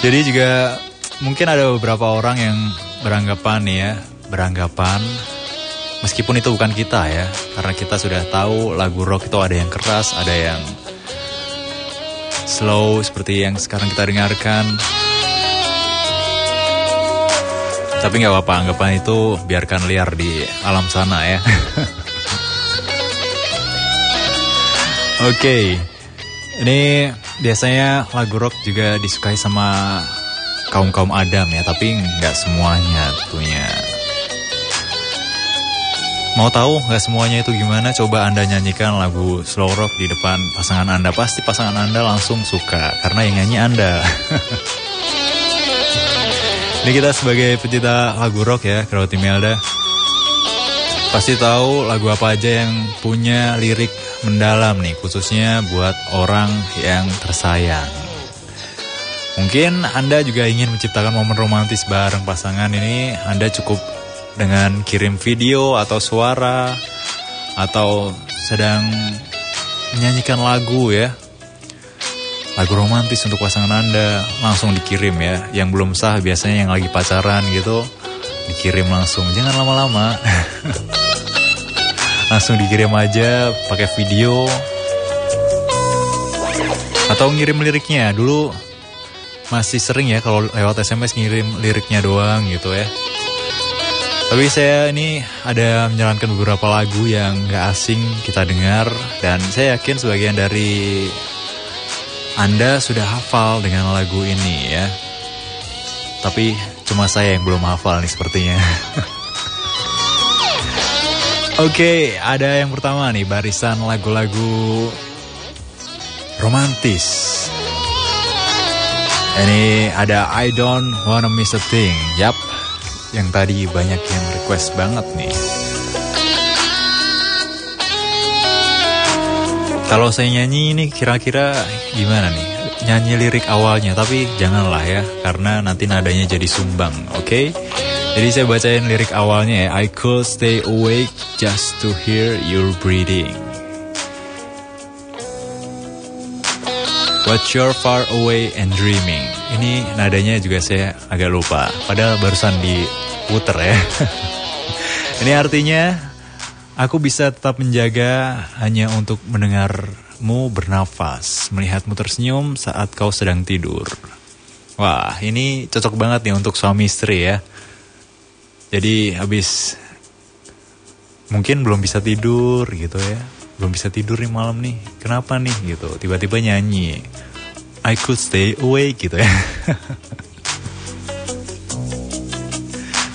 Jadi juga mungkin ada beberapa orang yang beranggapan ya, beranggapan meskipun itu bukan kita ya, karena kita sudah tahu lagu rock itu ada yang keras, ada yang slow seperti yang sekarang kita dengarkan. Tapi nggak apa-apa, anggapan itu biarkan liar di alam sana ya. Oke, okay. ini biasanya lagu rock juga disukai sama kaum-kaum Adam ya, tapi nggak semuanya tentunya. Mau tahu nggak semuanya itu gimana? Coba Anda nyanyikan lagu slow rock di depan pasangan Anda. Pasti pasangan Anda langsung suka, karena yang nyanyi Anda. Ini kita sebagai pecinta lagu rock ya, Krauti Melda. Pasti tahu lagu apa aja yang punya lirik mendalam nih, khususnya buat orang yang tersayang. Mungkin Anda juga ingin menciptakan momen romantis bareng pasangan ini, Anda cukup dengan kirim video atau suara, atau sedang menyanyikan lagu ya, lagu romantis untuk pasangan Anda langsung dikirim ya. Yang belum sah biasanya yang lagi pacaran gitu dikirim langsung. Jangan lama-lama. langsung dikirim aja pakai video atau ngirim liriknya. Dulu masih sering ya kalau lewat SMS ngirim liriknya doang gitu ya. Tapi saya ini ada menjalankan beberapa lagu yang gak asing kita dengar dan saya yakin sebagian dari anda sudah hafal dengan lagu ini ya. Tapi cuma saya yang belum hafal nih sepertinya. Oke, okay, ada yang pertama nih barisan lagu-lagu romantis. Ini ada I Don't Wanna Miss a Thing. Yap, yang tadi banyak yang request banget nih. Kalau saya nyanyi ini kira-kira gimana nih? Nyanyi lirik awalnya, tapi janganlah ya, karena nanti nadanya jadi sumbang, oke? Okay? Jadi saya bacain lirik awalnya ya. I could stay awake just to hear your breathing. But you're far away and dreaming. Ini nadanya juga saya agak lupa. Padahal barusan diputer ya. Ini artinya Aku bisa tetap menjaga hanya untuk mendengarmu bernafas, melihatmu tersenyum saat kau sedang tidur. Wah, ini cocok banget nih untuk suami istri ya. Jadi habis mungkin belum bisa tidur gitu ya. Belum bisa tidur nih malam nih. Kenapa nih gitu? Tiba-tiba nyanyi. I could stay awake gitu ya.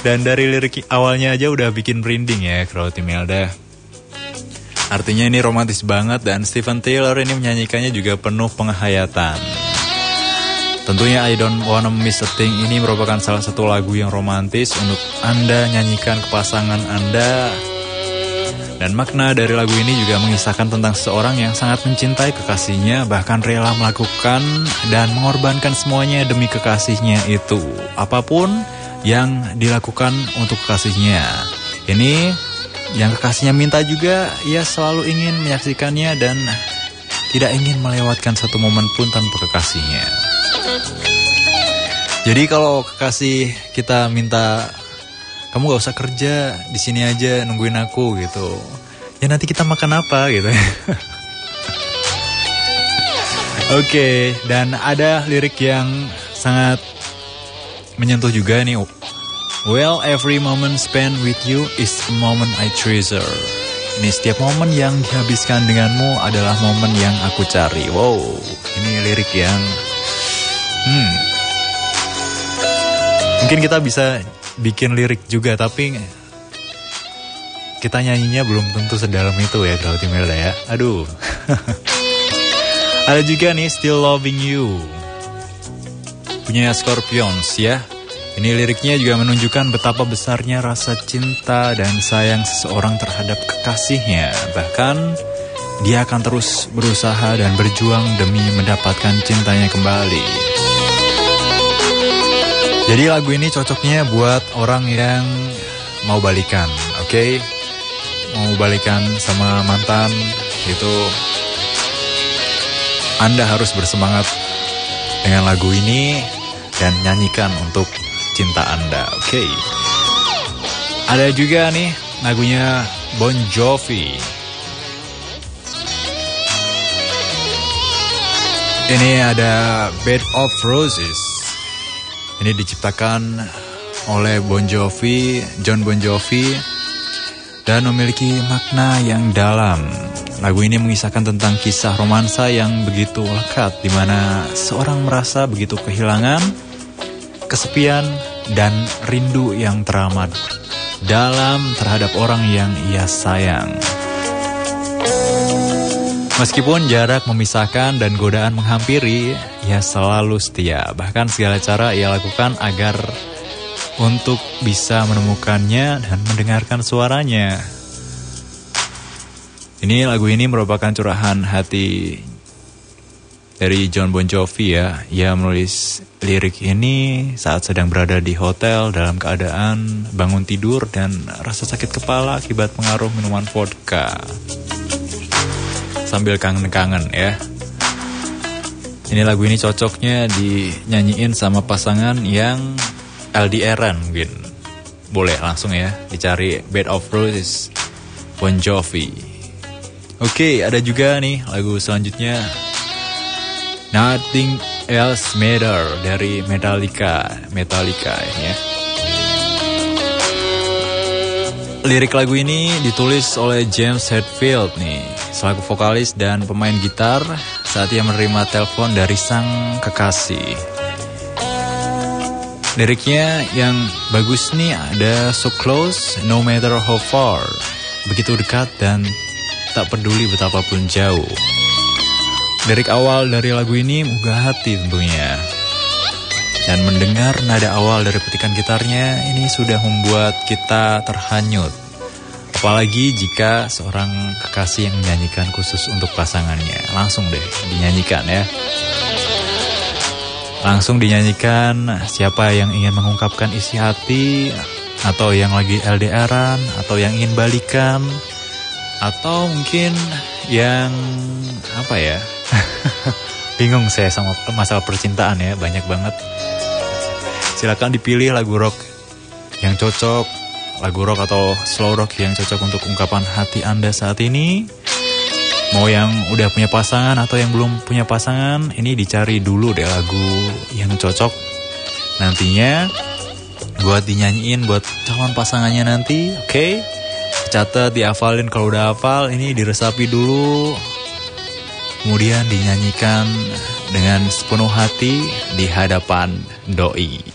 Dan dari lirik awalnya aja udah bikin merinding ya Crowdy Melda. Artinya ini romantis banget dan Stephen Taylor ini menyanyikannya juga penuh penghayatan. Tentunya I Don't Wanna Miss a Thing ini merupakan salah satu lagu yang romantis untuk Anda nyanyikan ke pasangan Anda. Dan makna dari lagu ini juga mengisahkan tentang seorang yang sangat mencintai kekasihnya, bahkan rela melakukan dan mengorbankan semuanya demi kekasihnya itu. Apa pun yang dilakukan untuk kekasihnya. Ini yang kekasihnya minta juga, ia selalu ingin menyaksikannya dan tidak ingin melewatkan satu momen pun tanpa kekasihnya. Jadi kalau kekasih kita minta kamu gak usah kerja di sini aja nungguin aku gitu. Ya nanti kita makan apa gitu. Oke, okay, dan ada lirik yang sangat menyentuh juga nih. Well, every moment spent with you is a moment I treasure. Ini setiap momen yang dihabiskan denganmu adalah momen yang aku cari. Wow, ini lirik yang... Hmm. Mungkin kita bisa bikin lirik juga, tapi kita nyanyinya belum tentu sedalam itu ya, Grauti Melda ya. Aduh. Ada juga nih, Still Loving You. Punya Scorpions ya. Ini liriknya juga menunjukkan betapa besarnya rasa cinta dan sayang seseorang terhadap kekasihnya. Bahkan dia akan terus berusaha dan berjuang demi mendapatkan cintanya kembali. Jadi lagu ini cocoknya buat orang yang mau balikan, oke? Okay? Mau balikan sama mantan itu Anda harus bersemangat dengan lagu ini dan nyanyikan untuk cinta Anda. Oke. Okay. Ada juga nih lagunya Bon Jovi. Ini ada Bed of Roses. Ini diciptakan oleh Bon Jovi, John Bon Jovi, dan memiliki makna yang dalam. Lagu ini mengisahkan tentang kisah romansa yang begitu lekat, di mana seorang merasa begitu kehilangan, kesepian, dan rindu yang teramat dalam terhadap orang yang ia sayang. Meskipun jarak memisahkan dan godaan menghampiri, ia selalu setia. Bahkan segala cara ia lakukan agar untuk bisa menemukannya dan mendengarkan suaranya. Ini lagu ini merupakan curahan hati dari John Bon Jovi ya. Ia menulis lirik ini saat sedang berada di hotel dalam keadaan bangun tidur dan rasa sakit kepala akibat pengaruh minuman vodka sambil kangen-kangen ya. Ini lagu ini cocoknya dinyanyiin sama pasangan yang LDRan mungkin. Boleh langsung ya dicari Bed of Roses Bon Jovi. Oke, ada juga nih lagu selanjutnya Nothing Else Matter dari Metallica. Metallica ya. Lirik lagu ini ditulis oleh James Hetfield nih, selaku vokalis dan pemain gitar saat ia menerima telepon dari sang kekasih. Liriknya yang bagus nih ada so close no matter how far. Begitu dekat dan tak peduli betapapun jauh. Lirik awal dari lagu ini menggugah hati tentunya. Dan mendengar nada awal dari petikan gitarnya ini sudah membuat kita terhanyut. Apalagi jika seorang kekasih yang menyanyikan khusus untuk pasangannya. Langsung deh dinyanyikan ya. Langsung dinyanyikan siapa yang ingin mengungkapkan isi hati atau yang lagi LDRan atau yang ingin balikan atau mungkin yang apa ya? Bingung saya sama masalah percintaan ya, banyak banget silakan dipilih lagu rock yang cocok, lagu rock atau slow rock yang cocok untuk ungkapan hati Anda saat ini. Mau yang udah punya pasangan atau yang belum punya pasangan, ini dicari dulu deh lagu yang cocok. Nantinya buat dinyanyiin buat calon pasangannya nanti, oke? Okay? Catat, dihafalin kalau udah hafal, ini diresapi dulu. Kemudian dinyanyikan dengan sepenuh hati di hadapan doi.